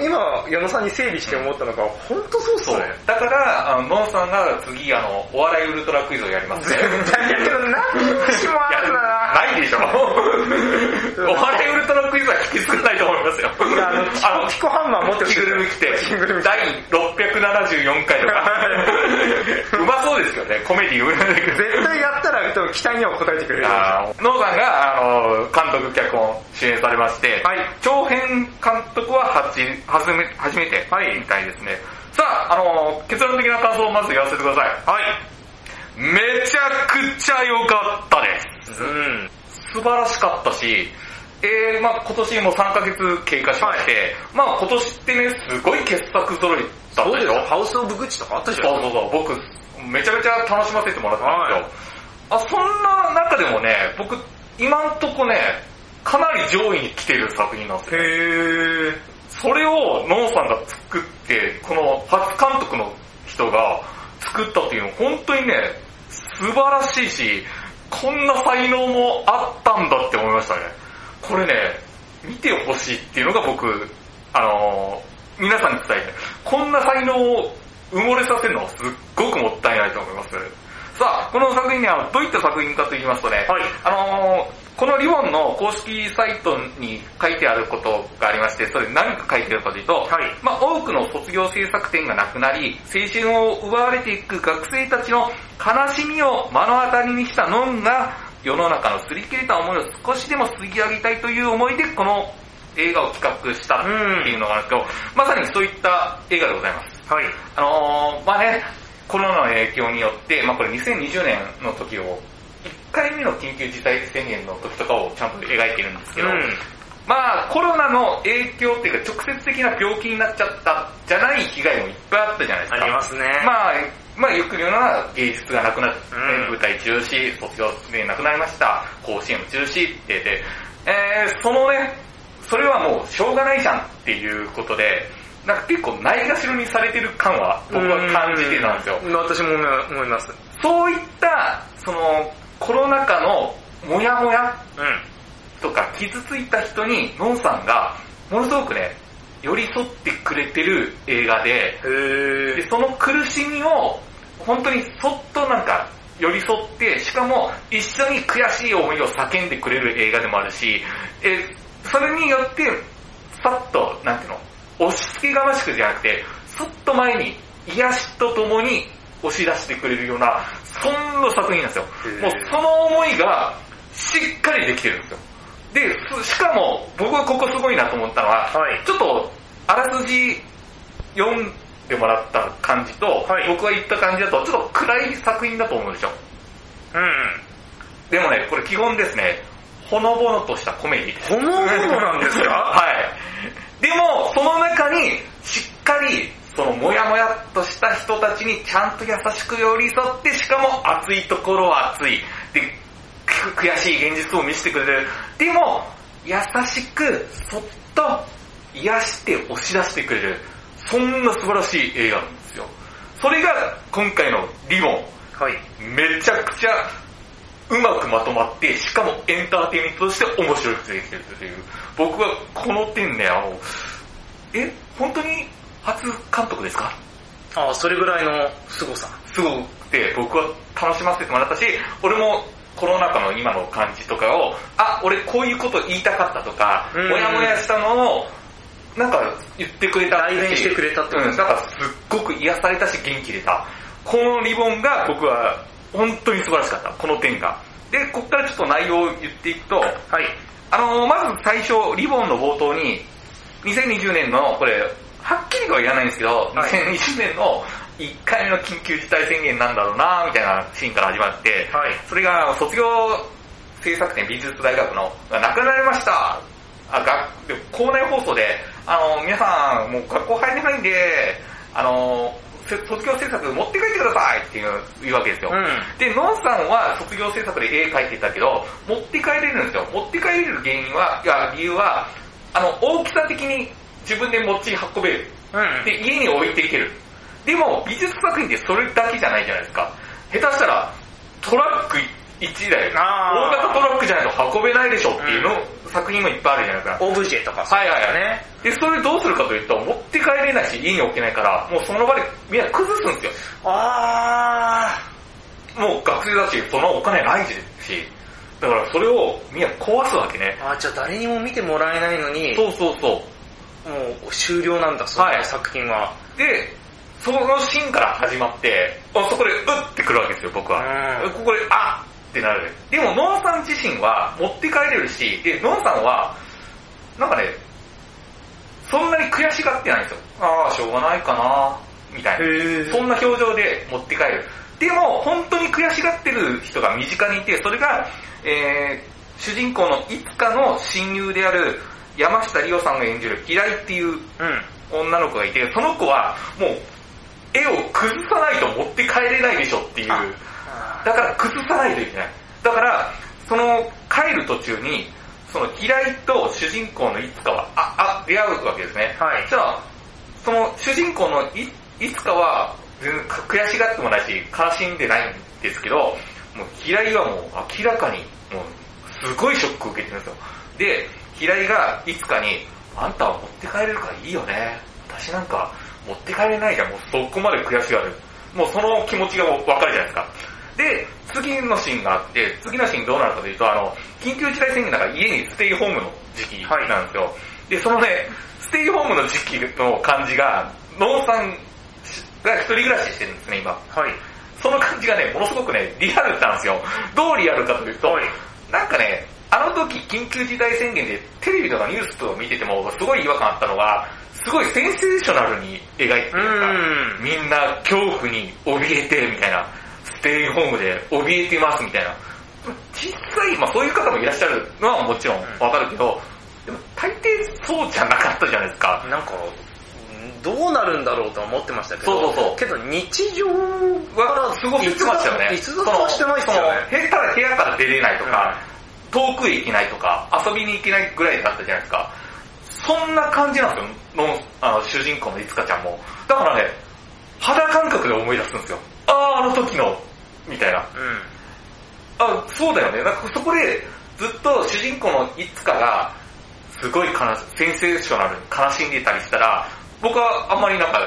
S2: 今、矢野さんに整理して思ったのが、本当そうっす
S3: そう
S2: ね。。
S3: だから、あの、ノンさんが次、あの、お笑いウルトラクイズをやりますね。
S2: 絶対やけど、何日もあるな
S3: ないでしょ。お笑いウルトラクイズは引き継がないと思いますよ。
S2: いや、あの、ピコハンマー持って
S3: 着ぐるみ着て
S2: 着ぐるみ、着
S3: 第674回とか。うまそうですよね、コメディー。
S2: 絶対やったら、期待には応えてくれる。
S3: あのノーさんが、あの、監督脚本主演されまして、
S2: はい
S3: 長編監督ははちはじめ初めてみたいですね。さあ、あの、結論的な感想をまず言わせてください。
S2: はい。
S3: めちゃくちゃ良かったです。
S2: うん。
S3: 素晴らしかったし、えー、まあ今年も3ヶ月経過しまして、まあ今年ってね、すごい傑作揃いだったでしょ。
S2: ハウス・オブ・グッチとかあったじゃん。
S3: そうそうそう、僕、めちゃめちゃ楽しませてもらったんですよ。あ、そんな中でもね、僕、今んとこね、かなり上位に来てる作品なんですよ。
S2: へー。
S3: それをノンさんが作って、この初監督の人が作ったっていうのは本当にね、素晴らしいし、こんな才能もあったんだって思いましたね。これね、見てほしいっていうのが僕、あのー皆さんに伝えて、こんな才能を埋もれさせるのはすっごくもったいないと思います。さあ、この作品にはどういった作品かと言いますとね、
S2: はい
S3: あのーこのリボンの公式サイトに書いてあることがありまして、それ何か書いてあるかというと、
S2: はい
S3: まあ、多くの卒業制作展がなくなり、青春を奪われていく学生たちの悲しみを目の当たりにしたノンが、世の中の擦り切れた思いを少しでも吸い上げたいという思いで、この映画を企画したっていうのがあるんですけど、まさにそういった映画でございます。
S2: はい。
S3: あのー、まあね、コロナの影響によって、まあこれ2020年の時を、1回目の緊急事態宣言の時とかをちゃんと描いてるんですけど、
S2: うん。
S3: まあコロナの影響っていうか直接的な病気になっちゃったじゃない被害もいっぱいあったじゃないですか。
S2: ありますね。
S3: まあ、まあよく言うのは芸術がなくなって、
S2: うん
S3: 舞台中止、卒業でなくなりました、甲子園も中止って言って、えー、そのね、それはもうしょうがないじゃんっていうことで、なんか結構ないがしろにされてる感は僕は感じてたんですよ。
S2: うん私も思います。
S3: そういった、その、コロナ禍のモヤモヤ
S2: うん。
S3: とか傷ついた人に、ノンさんが、ものすごくね、寄り添ってくれてる映画で、で、その苦しみを、本当にそっとなんか、寄り添って、しかも一緒に悔しい思いを叫んでくれる映画でもあるし、え、それによって、さっと、なんていうの、押し付けがましくじゃなくて、そっと前に、癒しとともに押し出してくれるような、そんな作品なんですよ。もうその思いが、しっかりできてるんですよ。で、すしかも、僕はここすごいなと思ったのは、
S2: はい。
S3: ちょっと、あらすじ読んでもらった感じと、
S2: はい
S3: 僕が言った感じだと、ちょっと暗い作品だと思うんですよ。
S2: うん。
S3: でもね、これ基本ですね、ほのぼのとしたコメディです。
S2: ほのぼのなんですか？
S3: はい。でも、その中に、しっかり、そのもやもやっとした人たちにちゃんと優しく寄り添って、しかも熱いところは熱い。で、く悔しい現実を見せてくれる。でも、優しく、そっと、癒して押し出してくれる。そんな素晴らしい映画なんですよ。それが、今回のリボン。
S2: はい。
S3: めちゃくちゃうまくまとまって、しかもエンターテインメントとして面白くできてるという。僕はこの点ね、あの、え、本当に初監督ですか？
S2: ああ、それぐらいの凄さ。
S3: すごくて、僕は楽しませてもらったし、俺もコロナ禍の今の感じとかを、あ、俺こういうこと言いたかったとか、
S2: うん
S3: もやもやしたのを、なんか言ってくれた
S2: 代弁してくれたってこと
S3: うん、なんかすっごく癒されたし元気出た。このリボンが僕は本当に素晴らしかった、この点が。で、こっからちょっと内容を言っていくと、
S2: はい。
S3: あのーまず最初、リボンの冒頭に、2020年の、これ、はっきりとは言わないんですけど、
S2: はい
S3: 2020年の1回目の緊急事態宣言なんだろうなみたいなシーンから始まって、
S2: はい。
S3: それが卒業制作展美術大学の、がなくなりました。あ、が、で校内放送で、あの、皆さん、もう学校入れないんで、あの、せ卒業制作持って帰ってくださいっていう言うわけですよ。
S2: うん。
S3: で、ノンさんは卒業制作で絵描いてたけど、持って帰れるんですよ。持って帰れる原因は、いや、理由は、あの、大きさ的に自分で持ち運べる。
S2: うん。
S3: で、家に置いていける。でも、美術作品ってそれだけじゃないじゃないですか。下手したら、トラック1台、大型トラックじゃないと運べないでしょっていうの、作品もいっぱいあるじゃないですか。
S2: オブジェとか
S3: はいはいはい
S2: ね。
S3: で、それどうするかというと、持って帰れないし、家に置けないから、もうその場でみんな崩すんですよ。
S2: あ
S3: もう学生だし、そのお金ないし、だからそれをみんな壊すわけね。
S2: ー。あ、じゃあ誰にも見てもらえないのに、
S3: そうそうそ
S2: もう終了なんだ、その
S3: はい
S2: 作品は。
S3: う。で、そのシーンから始まって、あそこでうってくるわけですよ、僕は。
S2: うん
S3: ここで、あってなる。でも、ノンさん自身は持って帰れるし、で、ノンさんは、なんかね、そんなに悔しがってないんですよ。ああ、しょうがないかな、みたいな。
S2: へ
S3: そんな表情で持って帰る。でも、本当に悔しがってる人が身近にいて、それが、えー、主人公のいつかの親友である山下理央さんが演じる平井っていう
S2: うん。
S3: 女の子がいて、その子はもう絵を崩さないと持って帰れないでしょっていう。
S2: あ
S3: だから崩さないといけない。だから、その帰る途中に、その平井と主人公のいつかは、あ、あ、出会うわけですね。
S2: はい
S3: そしたら、その主人公のいいつかは、全然悔しがってもないし、悲しんでないんですけど、もう平井はもう明らかに、もう、すごいショックを受けてるんですよ。で、平井がいつかに、あんたは持って帰れるからいいよね。私なんか持って帰れないじゃん。もうそこまで悔しがる。もうその気持ちがわかるじゃないですか。で、次のシーンがあって、次のシーンどうなるかというと、あの、緊急事態宣言だから家にステイホームの時期なんですよ。で、そのね、ステイホームの時期の感じが、農さんが一人暮らししてるんですね、今。
S2: はい。
S3: その感じがね、ものすごくね、リアルなんですよ。どうリアルかというと、
S2: はい
S3: なんかね、あの時緊急事態宣言でテレビとかニュースとか見ててもすごい違和感あったのが、すごいセンセーショナルに描いてるというか、
S2: うん
S3: みんな恐怖に怯えてみたいな、ステイホームで怯えてますみたいな。実際、まあそういう方もいらっしゃるのはもちろんわかるけど、でも大抵そうじゃなかったじゃないですか。
S2: なんか、どうなるんだろうとは思ってましたけど、
S3: そうそうそう
S2: けど日常
S3: はすごく言ってましたよね。
S2: 逸脱はしてないっすよね。
S3: その下手な部屋から出れないとか、遠くへ行けないとか、遊びに行けないぐらいだったじゃないですか。そんな感じなんですよ、のあの主人公のいつかちゃんも。だからね、肌感覚で思い出すんですよ。ああ、あの時の、みたいな。
S2: うん。
S3: あ、そうだよね。なんかそこで、ずっと主人公のいつかが、すごい悲し、センセーショナルに悲しんでたりしたら、僕はあんまりなんか、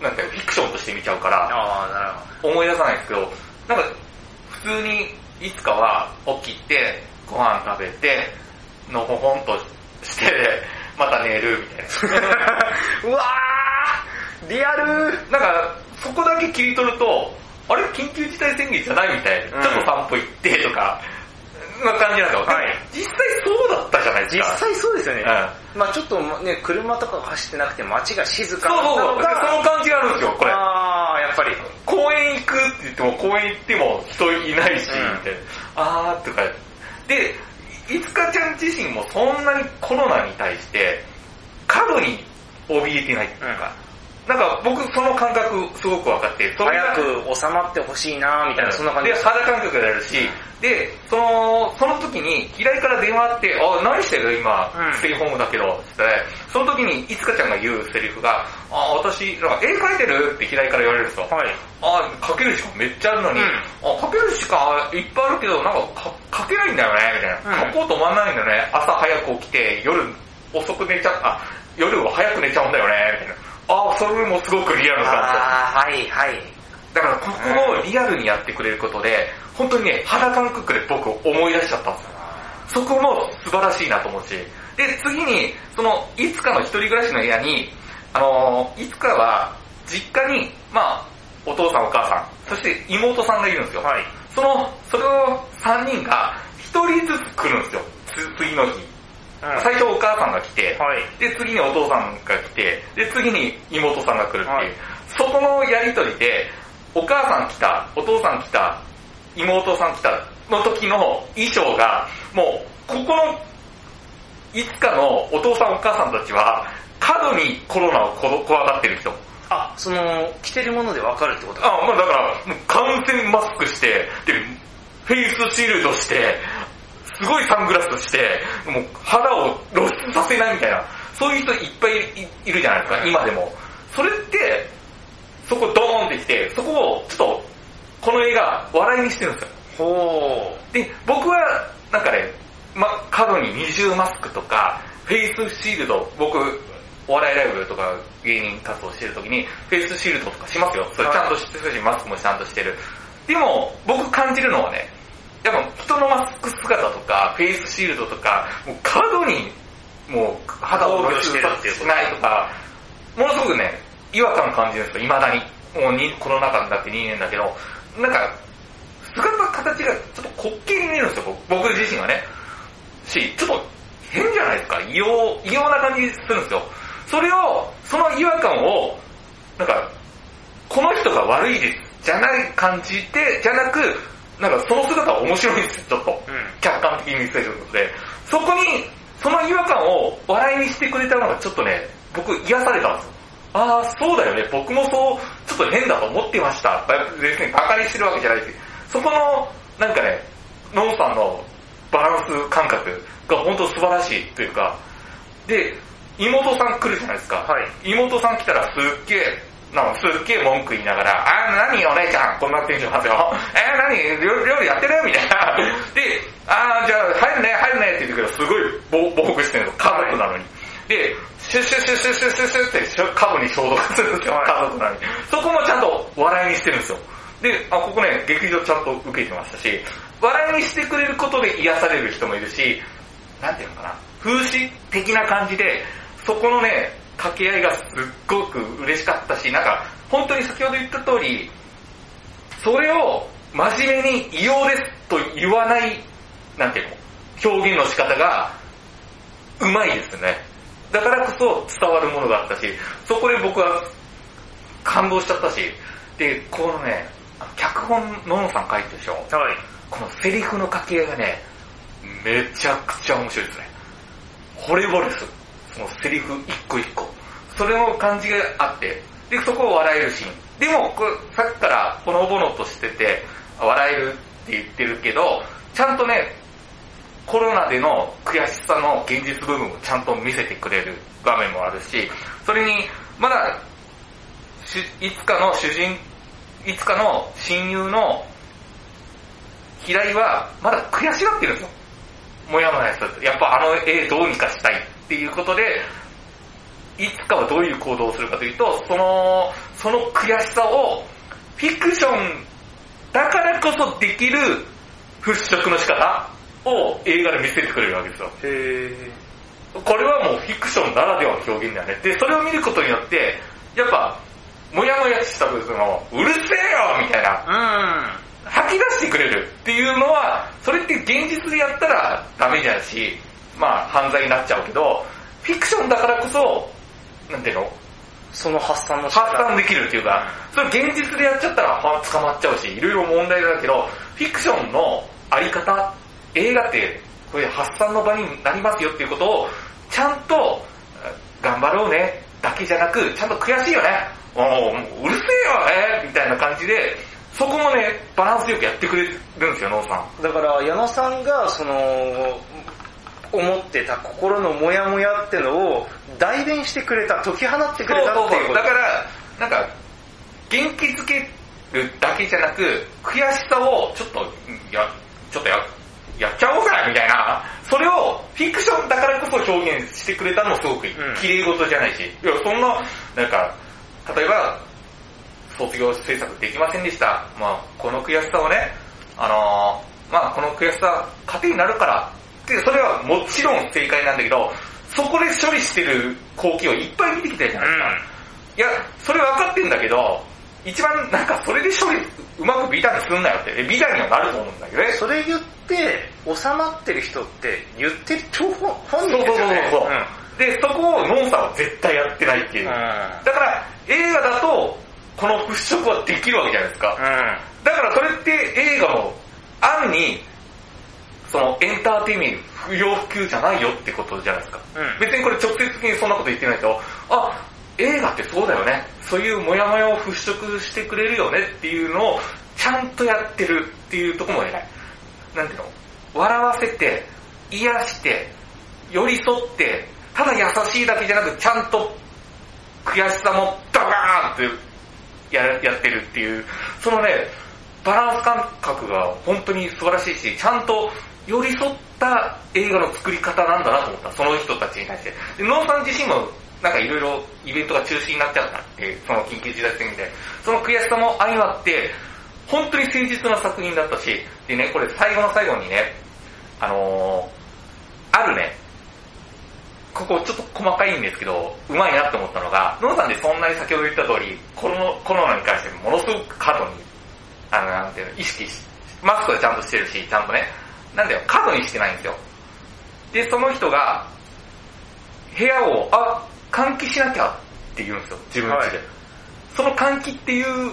S3: なんかフィクションとして見ちゃうから、
S2: ああ、なるほ
S3: 思い出さないですけど、なんか、普通にいつかは起きて、ご飯食べて、のほほんとして、また寝るみたいな。
S2: ど。うわーリアル
S3: なんか、そこだけ切り取ると、あれ？緊急事態宣言じゃないみたいな。
S2: うん
S3: ちょっと散歩行ってとか、な感じなんですよ。
S2: はい
S3: 実際そうだったじゃないです
S2: 実
S3: か。
S2: 際そうですよね。
S3: うん。
S2: まあちょっとね、車とかが走ってなくて街が静か
S3: そうそうそう。その感じがあるんですよ、これ。
S2: ああ、やっぱり。
S3: 公園行くって言っても公園行っても人いないし、
S2: うん
S3: みたいな。あーとか。で、いつかちゃん自身もそんなにコロナに対して過度に怯えてないっていうか、なんか僕その感覚すごく分かって、それが
S2: 早く収まってほしいなみたいな、そんな感じ
S3: で、肌感覚であるし、で、その、その時に、平井から電話あって、あ、何してる？今、
S2: うん
S3: ステイホームだけど、ってその時に、いつかちゃんが言うセリフが、あ、私、なんか絵描いてる？って平井から言われるんですよ。
S2: はい。
S3: あ、描ける時間めっちゃあるのに、
S2: うん
S3: あ、描ける時間いっぱいあるけど、なんかか描けないんだよね、みたいな。
S2: うん
S3: 描こうと思わないんだよね。朝早く起きて、夜遅く寝ちゃ、あ、夜は早く寝ちゃうんだよね、みたいな。あ、それもすごくリアルな感じだった。
S2: あー、はい、はい。
S3: だからここをリアルにやってくれることで、本当にね、肌感覚で僕思い出しちゃったんですよ。そこも素晴らしいなと思うし。で、次に、その、いつかの一人暮らしの部屋に、あのーいつかは、実家に、まあ、お父さんお母さん、そして妹さんがいるんですよ。
S2: はい。
S3: その、それを3人が、一人ずつ来るんですよ。つ次の日。
S2: うん
S3: 最初お母さんが来て、
S2: はい。
S3: で、次にお父さんが来て、で、次に妹さんが来るっていう、
S2: はい
S3: そこのやりとりで、お母さん来た、お父さん来た、妹さん来たの時の衣装が、もう、ここの、いつかのお父さんお母さんたちは、過度にコロナをこ怖がってる人。
S2: あ、その、着てるものでわかるってこと？
S3: あ、まあだから、もう完全マスクして、で、フェイスシールドして、すごいサングラスして、もう肌を露出させないみたいな、そういう人いっぱいいいるじゃないですか、今でも。それって、そこドーンってきて、そこをちょっと、この映画、笑いにしてるんですよ。
S2: ほ
S3: で、僕は、なんかね、ま、過度に二重マスクとか、フェイスシールド、僕、お笑いライブとか芸人活動してる時に、フェイスシールドとかしますよ。それちゃんとしてるし、マスクもちゃんとしてる。でも、僕感じるのはね、やっぱ人のマスク姿とか、フェイスシールドとか、もう過度に、もう肌を露出
S2: してるって
S3: ないとか、ものすごくね、違和感感じるんですよ、未だに。もうにコロナ禍になって2年だけど、なんか、姿形がちょっと滑稽に見えるんですよ、僕自身はね。し、ちょっと変じゃないですか、異様、異様な感じするんですよ。それを、その違和感を、なんか、この人が悪いです、じゃない感じで、じゃなく、なんかその姿は面白いんですよ、ちょっと。客観的に見せることで、そこに、その違和感を笑いにしてくれたのがちょっとね、僕癒されたんですよ。ああ、そうだよね、僕もそう、ちょっと変だと思ってました。別にバカにしてるわけじゃないし、そこの、なんかね、ノンさんのバランス感覚が本当素晴らしいというか、で、妹さん来るじゃないですか。
S2: はい。
S3: 妹さん来たらすっげえ、なんかすっげえ文句言いながら、あー、何お姉ちゃん、こんなテンションなんですよ。えー、何料料理やってる？みたいな。で、あー、じゃあ入るね、入るねって言ってけど、すごいぼ、防護してるの、家族なのに。で、シュッシュッシュッシュッシュッシュッシュッって家具に消毒するんですよ、
S2: はい
S3: 家族なのに。そこもちゃんと笑いにしてるんですよ。で、あ、ここね、劇場ちゃんと受けてましたし、笑いにしてくれることで癒される人もいるし、なんていうのかな、風刺的な感じで、そこのね、掛け合いがすっごく嬉しかったし、なんか、本当に先ほど言った通り、それを真面目に異様ですと言わない、なんていうの、表現の仕方が、うまいですね。だからこそ伝わるものがあったし、そこで僕は感動しちゃったし、で、このね、脚本、ののさん書いてるでしょ？
S2: はい。
S3: このセリフの掛け合いがね、めちゃくちゃ面白いですね。惚れ惚れする。そのセリフ一個一個。それの感じがあって、で、そこを笑えるシーン。でも、これさっきからほのぼのとしてて、笑えるって言ってるけど、ちゃんとね、コロナでの悔しさの現実部分をちゃんと見せてくれる場面もあるし、それに、まだ、いつかの主人、いつかの親友の平井は、まだ悔しがってるんですよ。もやもやしたやっぱあの絵どうにかしたいっていうことで、いつかはどういう行動をするかというと、その、その悔しさを、フィクションだからこそできる払拭の仕方を映画で見せてくれるわけですよ。
S2: へ
S3: これはもうフィクションならではの表現だよね。で、それを見ることによって、やっぱ、もやもやした部分を、うるせえよみたいな、
S2: うん。
S3: 吐き出してくれるっていうのは、それって現実でやったらダメじゃんし、まあ犯罪になっちゃうけど、フィクションだからこそ、なんていうの？
S2: その発散の。
S3: 発散できるっていうか、それ現実でやっちゃったらは捕まっちゃうし、いろいろ問題だけど、フィクションのあり方、映画ってこういう発散の場になりますよっていうことを、ちゃんと、頑張ろうね、だけじゃなく、ちゃんと悔しいよね、もううるせえよね、みたいな感じで、そこもね、バランスよくやってくれるんですよ、ノーさん。
S2: だから矢野さんがその思ってた心のモヤモヤってのを代弁してくれた解き放ってくれたっていうこと
S3: だから、なんか、元気づけるだけじゃなく、悔しさをちょっと、や、ちょっとや、やっちゃおうかみたいな、それをフィクションだからこそ表現してくれたのもすごく綺麗事じゃないし。いや、そんな、なんか、例えば、卒業制作できませんでした。まあこの悔しさをね、あのーまあこの悔しさ、糧になるから。で、それはもちろん正解なんだけど、そこで処理してる光景をいっぱい見てきたじゃないですか。いや、それ分かってんだけど、一番なんかそれで処理うまく美談にすんなよって、美談にはなると思うんだけどね。
S2: それ言って収まってる人って言ってる張本本
S3: そうそうそう
S2: 人ですよね
S3: そう。で、そこをノンさんは絶対やってないっていう。
S2: うん
S3: だから映画だと、この払拭はできるわけじゃないですか。
S2: うん
S3: だからそれって映画も暗に、そのエンターテインメント不要不急じゃないよってことじゃないですか。
S2: うん
S3: 別にこれ直接的にそんなこと言ってないけど、あ、映画ってそうだよね。そういうモヤモヤを払拭してくれるよねっていうのをちゃんとやってるっていうところも偉い。なんていうの？笑わせて、癒して、寄り添って、ただ優しいだけじゃなくちゃんと悔しさもドカーンってややってるっていう、そのね、バランス感覚が本当に素晴らしいし、ちゃんと寄り添った映画の作り方なんだなと思った、その人たちに対して。で、ノーさん自身もなんかいろいろイベントが中止になっちゃったっていう、その緊急事態宣言で、その悔しさも相まって、本当に誠実な作品だったし、でね、これ最後の最後にね、あのー、あるね、ここちょっと細かいんですけど、うまいなって思ったのが、ノーさんでそんなに先ほど言った通り、コロコロナに関してものすごく過度に、あの、なんていうの、意識し、マスクはちゃんとしてるし、ちゃんとね、なんだよ、過度にしてないんですよ。で、その人が、部屋を、あ、換気しなきゃって言うんですよ、自分家で。
S2: はい
S3: その換気っていう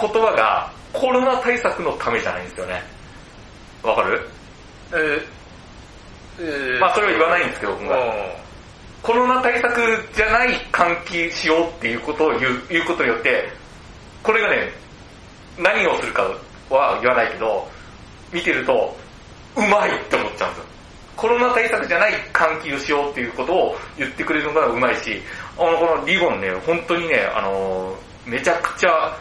S3: 言葉が、コロナ対策のためじゃないんですよね。わかる？
S2: えーえー
S3: まあそれは言わないんですけど僕が
S2: うん
S3: コロナ対策じゃない換気しようっていうことを言う言うことによって、これがね、何をするかは言わないけど、見てると、うまいって思っちゃうんですよ。コロナ対策じゃない換気をしようっていうことを言ってくれるのがうまいし、あの、このリボンね、本当にね、あの、めちゃくちゃ、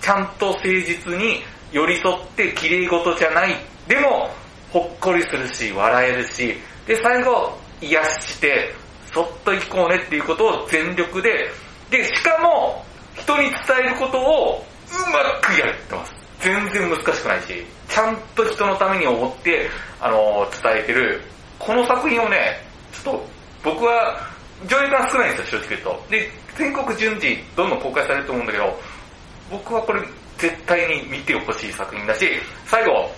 S3: ちゃんと誠実に寄り添って綺麗事じゃない。でも、ほっこりするし、笑えるし、で、最後、癒して、そっと行こうねっていうことを全力で、で、しかも、人に伝えることをうまくやってます。全然難しくないし、ちゃんと人のために思って、あの、伝えてる。この作品をね、ちょっと、僕は、上映が少ないんですよ、正直言うと。で、全国順次、どんどん公開されると思うんだけど、僕はこれ、絶対に見てほしい作品だし、最後、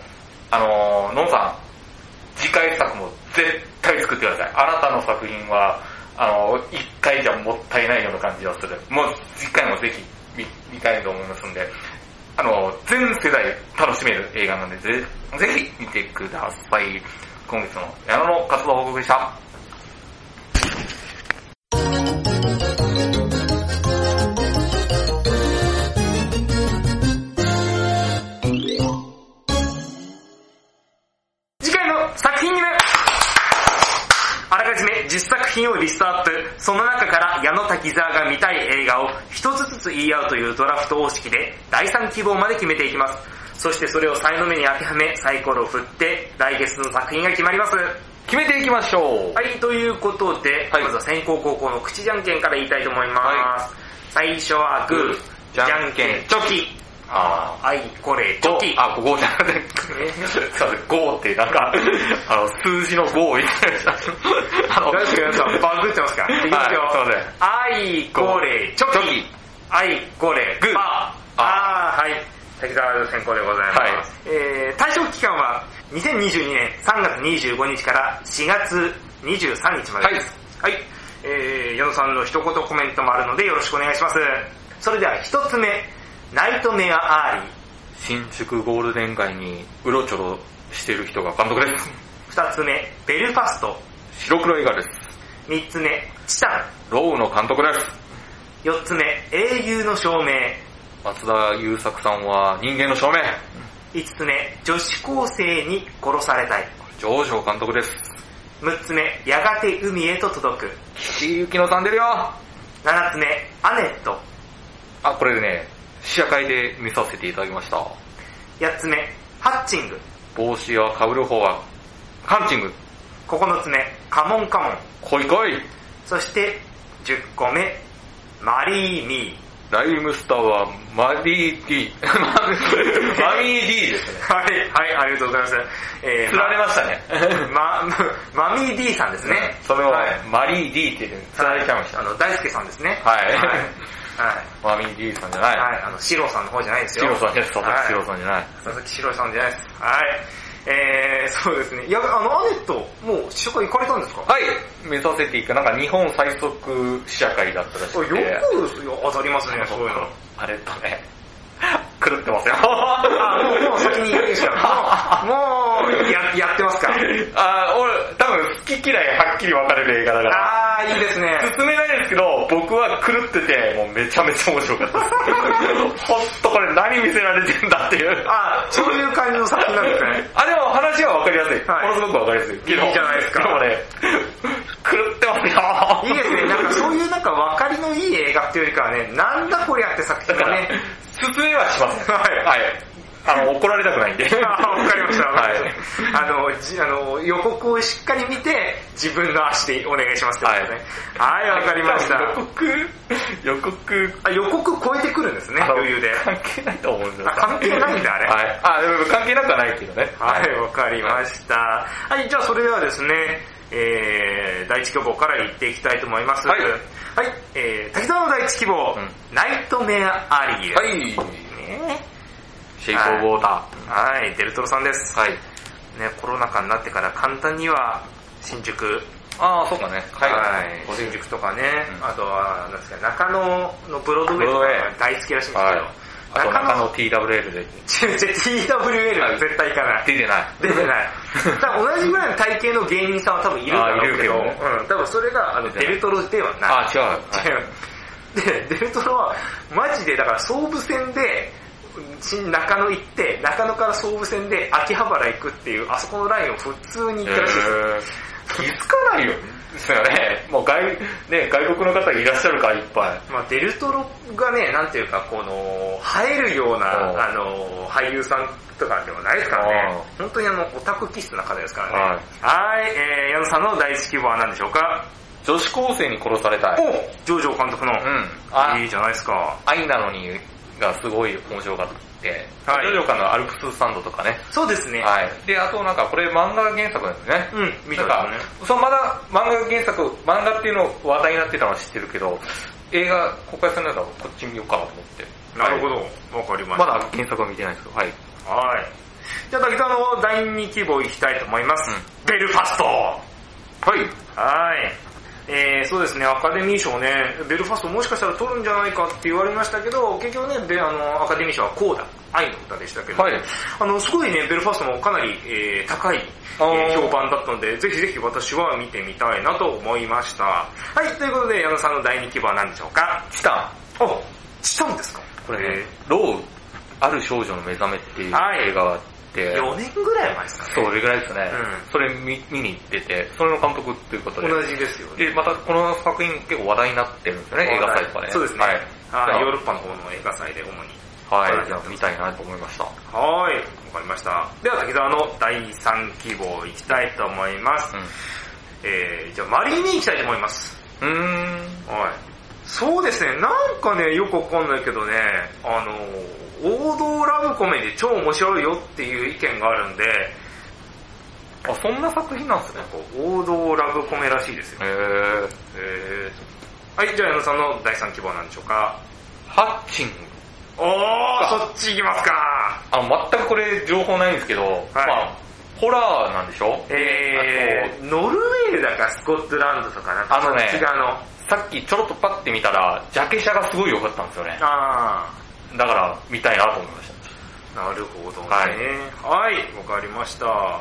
S3: あのー、ノンさん、次回作も絶対作ってください。あなたの作品は、あのー、一回じゃもったいないような感じがする。もう次回もぜひ見見たいと思いますんで、あの、全世代楽しめる映画なんで、ぜぜひ見てください。今月の矢野の活動報告でした。
S2: つ言い合うというドラフト方式で第3希望まで決めていきます。そしてそれを才の目に当てはめ、サイコロを振って来月の作品が決まります。
S3: 決めていきましょう。
S2: はい、ということで、
S3: はい
S2: まずは先行高校の口じゃんけんから言いたいと思います。最初はグー、じゃんけん、チョキ。
S3: あ
S2: はい、これ、チョキ。
S3: あ、ここじゃなくて、
S2: え
S3: すいません、5ってなんか、あの、数字の5を言ってました。あの、
S2: 大丈夫皆さん、バグってますから。いきますよ。
S3: はい、
S2: これ、チョキ。
S3: チョキ
S2: あい、これ、
S3: グー。
S2: あー、はい。滝沢先攻でございます。
S3: はい
S2: えー、対象期間は2022年3月25日から4月23日までです。はい。えー、矢野さんの一言コメントもあるのでよろしくお願いします。それでは一つ目、ナイトメアアーリー。
S3: 新宿ゴールデン街にうろちょろしてる人が監督です。
S2: 二つ目、ベルファスト。
S3: 白黒映画です。
S2: 三つ目、チタン。
S3: ローの監督です。
S2: 四つ目、英雄の証明。
S3: 松田優作さんは人間の証明。
S2: 五つ目、女子高生に殺されたい。
S3: 上条監督です。
S2: 六つ目、やがて海へと届く。
S3: 岸井ゆきのさん出るよ
S2: 七つ目、アネット。
S3: あ、これね、試写会で見させていただきました。
S2: 八つ目、ハッチング。
S3: 帽子は被る方は、ハンチング。
S2: 九つ目、カモンカモン。
S3: 来い来い
S2: そして、十個目、マリーミ
S3: ライムスターはマリー D。マミー D ですね。
S2: ー。はい、はい、ありがとうございます。えー、
S3: 釣られましたね。
S2: ま、ま、マミー D さんですね。
S3: それを
S2: はい
S3: マリー D って言って釣られちゃいました。
S2: あの、大輔さんですね。
S3: はい
S2: はい。
S3: マミー D さんじゃない。
S2: はい、あの、シローさんの方じゃないですよ。
S3: シロさんじゃない、佐々木シロ
S2: はい
S3: さんじゃない。
S2: 佐々木シローさんじゃないです。はい。えー、そうですね。いや、あの、アネット、もう試写会行かれたんですか？
S3: はい、目指せていく、なんか日本最速試写会だったらし
S2: あよ
S3: くて。
S2: くよ当たりますね、そういうの。
S3: あれとね、狂ってますよ。
S2: あ、もう、もう先に言うしかもう、もう、や、やってますか。
S3: あー俺、多分好き嫌いはっきり分かれる映画だから。
S2: あー、いいですね。
S3: 進めないですけど、僕は狂ってて、もうめちゃめちゃ面白かったです。ほんとこれ何見せられてんだっていう。
S2: あ、そういう感じの作品なんですね。
S3: あ、でも話は分かりやすい。
S2: はい
S3: ものすごく分かりやすい。
S2: いいじゃないですか
S3: でもね、狂ってますよ。
S2: いいですね。なんかそういうなんか分かりのいい映画っていうよりかはね、なんだこりゃって作品がね。
S3: 進めはしま
S2: はい
S3: はい。あの、怒られたくないんで。
S2: あわかりました。わかりました
S3: はい。
S2: あの、じあの、予告をしっかり見て、自分の足でお願いしますってことね。はい、わかりました。
S3: 予告、予告、
S2: あ予告超えてくるんですね、余裕で。
S3: 関係ないと思うんですよ
S2: あ関係ないんだあれ
S3: はい。あ、でも関係なくはないけどね。
S2: はい、わかりました。はい、じゃあそれではですね、えー、第一希望から言っていきたいと思います。
S3: はい
S2: はい、えー、滝沢の第一希望、
S3: うん
S2: ナイトメアアリー。
S3: はい。
S2: ね
S3: シェイクオブウォータ
S2: はい、デルトロさんです。
S3: ー。はい。
S2: ね、コロナ禍になってから簡単には、新宿、
S3: ああ、そうかね。海
S2: はい
S3: 外、
S2: 新宿とかね、
S3: うん
S2: あとは、なんですか、中野のブロードウェイとか大好きらしいんですけど、
S3: はい。あと中野 TWL で
S2: TWL は絶対行かない。
S3: 出てない。
S2: 出てない。多分同じぐらいの体型の芸人さんは多分いるんだろうけど、
S3: あいるけど
S2: うん、多分それがあのデルトロではない。
S3: あ、違う。はい
S2: 違う。で、デルトロはマジでだから総武線で、新中野行って、中野から総武線で秋葉原行くっていう、あそこのラインを普通に行ったらしいです。
S3: えー気づかないよ。ですよね。もう外、ね、外国の方いらっしゃるからいっぱい。
S2: まあ、デルトロがね、なんていうか、この、映えるような、
S3: うん
S2: あの、俳優さんとかではないですからね。本当にあの、オタク気質な方ですからね。
S3: はい
S2: はい、えー、矢野さんの第一希望は何でしょうか？
S3: 女子高生に殺されたい。
S2: おジョージョ監督の。
S3: うん。あ
S2: いいじゃないですか。
S3: 愛なのにがすごい面白かった。
S2: はい
S3: ジョジョ館のアルプススタンドとかね。
S2: そうですね。
S3: はい。で、あとなんかこれ漫画原作ですね。
S2: うん、見た
S3: かそのまだ漫画原作、漫画っていうの話題になってたのは知ってるけど、映画公開するならこっち見ようかなと思って。
S2: なるほ
S3: はい
S2: ど。わかりました。
S3: まだ原作は見てないですけど、はい。
S2: はい。じゃあ、滝沢の第2希望いきたいと思います。
S3: うん
S2: ベルファスト
S3: はい。
S2: はい。えー、そうですね、アカデミー賞ね、ベルファストもしかしたら取るんじゃないかって言われましたけど、結局ね、ベあのアカデミー賞はこうだ、愛の歌でしたけど、
S3: はい。
S2: あの、すごいね、ベルファストもかなり、えー高い、え
S3: あー。
S2: ー評判だったので、ぜひぜひ私は見てみたいなと思いました。はい、ということで、矢野さんの第2希望は何でしょうか？
S3: チタン。
S2: お、したんですか？
S3: これね、ロー、ある少女の目覚めっていう
S2: はい。
S3: 映画がて、
S2: 4年ぐらい前ですかね。
S3: それぐらいですね。
S2: うん
S3: それ見見に行ってて、それの監督っていうことで。
S2: 同じですよね。
S3: で、またこの作品結構話題になってるんですよね、映画祭とかね。
S2: そうですね。
S3: はい。
S2: はいヨーロッパの方の映画祭で主に。
S3: はい、じゃあ見たいなと思いました。
S2: はい、わかりました。では、滝沢の第3希望いきたいと思います。えー、じゃあ、マリーに行きたいと思います。
S3: うん。うーん。
S2: はい。そうですね、なんかね、よくわかんないけどね、あの、王道ラブコメで超面白いよっていう意見があるんで、
S3: あ、そんな作品なんですね。
S2: こう王道ラブコメらしいですよ。
S3: へー。
S2: えー、はい、じゃあ矢野さんの第3希望なんでしょうか。
S3: ハッチング。
S2: おー、そっち行きますか。
S3: あの、全くこれ情報ないんですけど、まあ、ホラーなんでしょ？
S2: えー、ノルウェーだかスコットランドとかなんか
S3: あのね。さっきちょろっとパッて見たら、ジャケ写がすごい良かったんですよね。
S2: あ
S3: だから、見たいなと思いまし
S2: ー、なるほどね。
S3: はい
S2: はい、わ、かりました。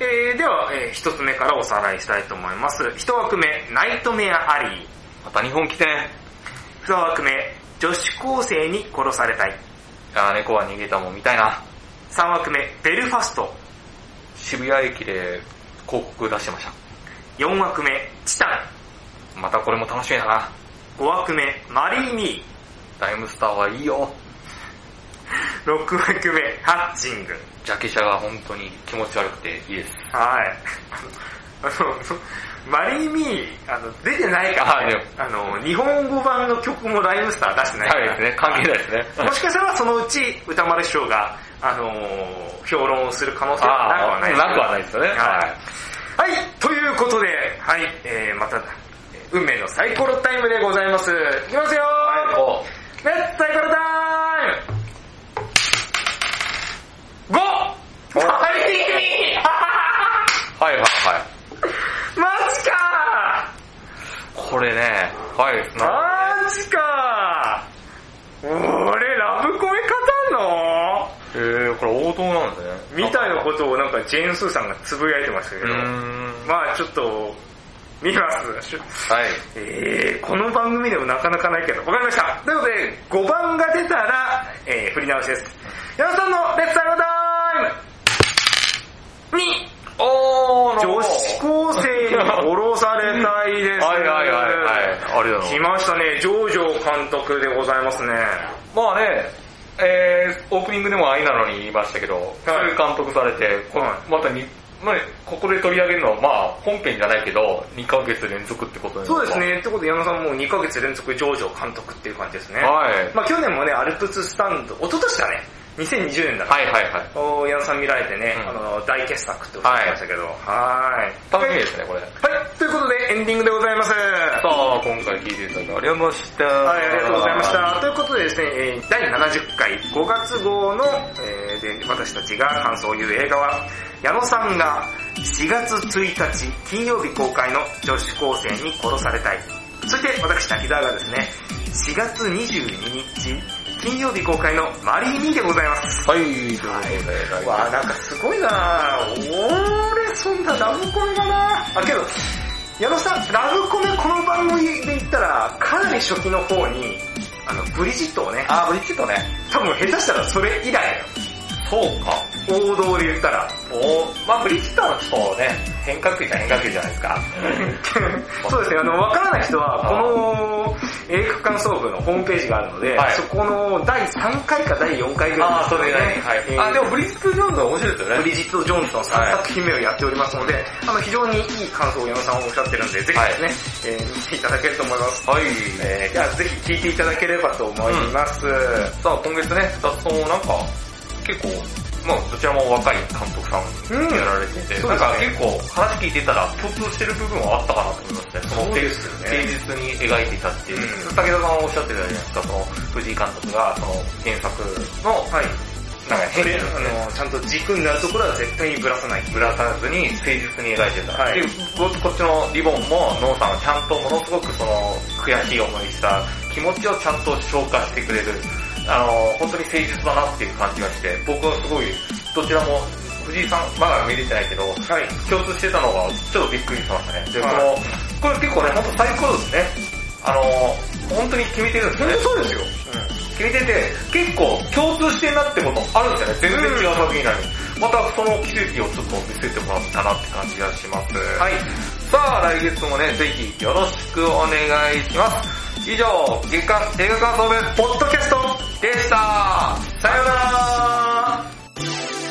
S2: えー、では、えー一つ目からおさらいしたいと思います。一枠目、ナイトメアアリー。
S3: た。また日本来てね。
S2: 二枠目、女子高生に殺されたい。
S3: あー猫は逃げたもん見たいな。
S2: 三枠目、ベルファスト。
S3: 渋谷駅で広告出してました。
S2: 四枠目、チタン。
S3: またこれも楽しみだな。
S2: 五枠目、マリー・ミ
S3: ライムスターはいいよ。
S2: ー。六枠目、ハッチング。
S3: ジャケ写が本当に気持ち悪くていいです。
S2: はい。あの、マリー・ミー、あの、出てないからね
S3: あ
S2: の、日本語版の曲もライムスター出してないから。
S3: はいですね。関係ないですね。
S2: もしかしたらそのうち歌丸師匠が、あのー評論をする可能性はなくはない
S3: なくはないですよね。
S2: はい
S3: はい。
S2: はい、ということで、はい、えー、また、えー運命のサイコロタイムでございます。いきますよー、
S3: お
S2: レッツサイコロタイム !5! マリー・ミー
S3: はいはいはい。
S2: マジか
S3: これね、はい。な
S2: マジか俺、ラブコメ語んの?
S3: えー、これ王道なんですね。
S2: みたいなことをなんかジェーン・スーさんがつぶやいてましたけど。まあちょっと、見ます。
S3: はい。
S2: えー、この番組でもなかなかないけど、わかりました。ということで、5番が出たら、えー、振り直しです。矢野さんのレッツサロタイム !2!
S3: おー、
S2: 女子高生に殺されたいです。
S3: はいはいはいはい。ありがとうござ
S2: 来
S3: いま
S2: ましたね、ジョージョ監督でございますね。
S3: す。まあね、えー、オープニングでも愛なのに言いましたけど、そういう監督されて、こ
S2: はい
S3: またに、まあ、ここで取り上げるのは、まあ、本編じゃないけど、2ヶ月連続ってこと
S2: そうです。ね、ってことで矢野さんもう2ヶ月連続ジョージョ監督っていう感じですね。
S3: はい。
S2: まあ去年もね、アルプススタンド、一昨年だね、2020年だ
S3: はいはいはい。
S2: お矢野さん見られてね、
S3: うん
S2: あの、大傑作っておっしゃってましたけど、はーい。
S3: 楽しみですね、これ。
S2: はい、ということでエンディングでございます。
S3: さあ、今回聞いていただきありがとうございました。
S2: はい、ありがとうございました。ということでですね、えー第70回5月号の、えーで私たちが感想を言う映画は、矢野さんが4月1日金曜日公開の女子高生に殺されたい。そして私滝沢がですね、4月22日金曜日公開のマリー・ミーでございます。
S3: はい、ということで、
S2: わあなんかすごいな俺、そんなラブコメだなあ、けど、矢野さん、ラブコメこの番組で言ったら、かなり初期の方に、あの、ブリジットをね、
S3: あ、ブリッジットね。
S2: 多分下手したらそれ以来。
S3: そうか。
S2: 王道で言ったら。
S3: おまあブリッジットはちょっとね、変化球じゃ変化球じゃないですか。
S2: そうですね、あの、わからない人は、この映画感想部のホームページがあるので、
S3: はい
S2: そこの第3回か第4回ぐらい
S3: あー、それね。はい。
S2: えー
S3: あ、でもブリッジット・ジョーンズは面白いですよね。
S2: ブリジット・ジョーンズの3作品目をやっておりますので、あの非常にいい感想を矢野さんおっしゃってるんで、ぜひですね、えー見ていただけると思います。
S3: はい。
S2: えー、じゃあぜひ聞いていただければと思います。
S3: さあ、今月ね、雑草なんか、結構、まあどちらも若い監督さん
S2: うん
S3: やられてて、
S2: そうですね
S3: なんか結構話聞いてたら共通してる部分はあったかなと思いますね。その
S2: そうですよね
S3: 誠実に描いていたっていう。
S2: うん
S3: 武田さんおっしゃってたじゃないですか、その藤井監督がその原作の、
S2: はい。
S3: なんか変
S2: それ、
S3: 化
S2: あの、ちゃんと軸になるところは絶対にぶらさない。
S3: ぶらさずに誠実に描いてた。
S2: はい
S3: でここっちのリボンも、ノーさんはちゃんとものすごくその悔しい思いした気持ちをちゃんと消化してくれる。あの、本当に誠実だなっていう感じがして、僕はすごい、どちらも、藤井さん、まだ見れてないけど、
S2: はい。
S3: 共通してたのがちょっとびっくりしましたね。で、
S2: はい
S3: この、これ結構ね、本当サイコロですね。あの、本当に決めてるんですよね。
S2: そうですよ。
S3: 決めてて、結構共通してんなってことあるんですよね。全然違う作品なのに。またその奇跡をちょっと見せてもらったなって感じがします。
S2: はい。
S3: さあ、来月もね、ぜひよろしくお願いします。以上、月刊映画感想部ポッドキャストでした。さようなら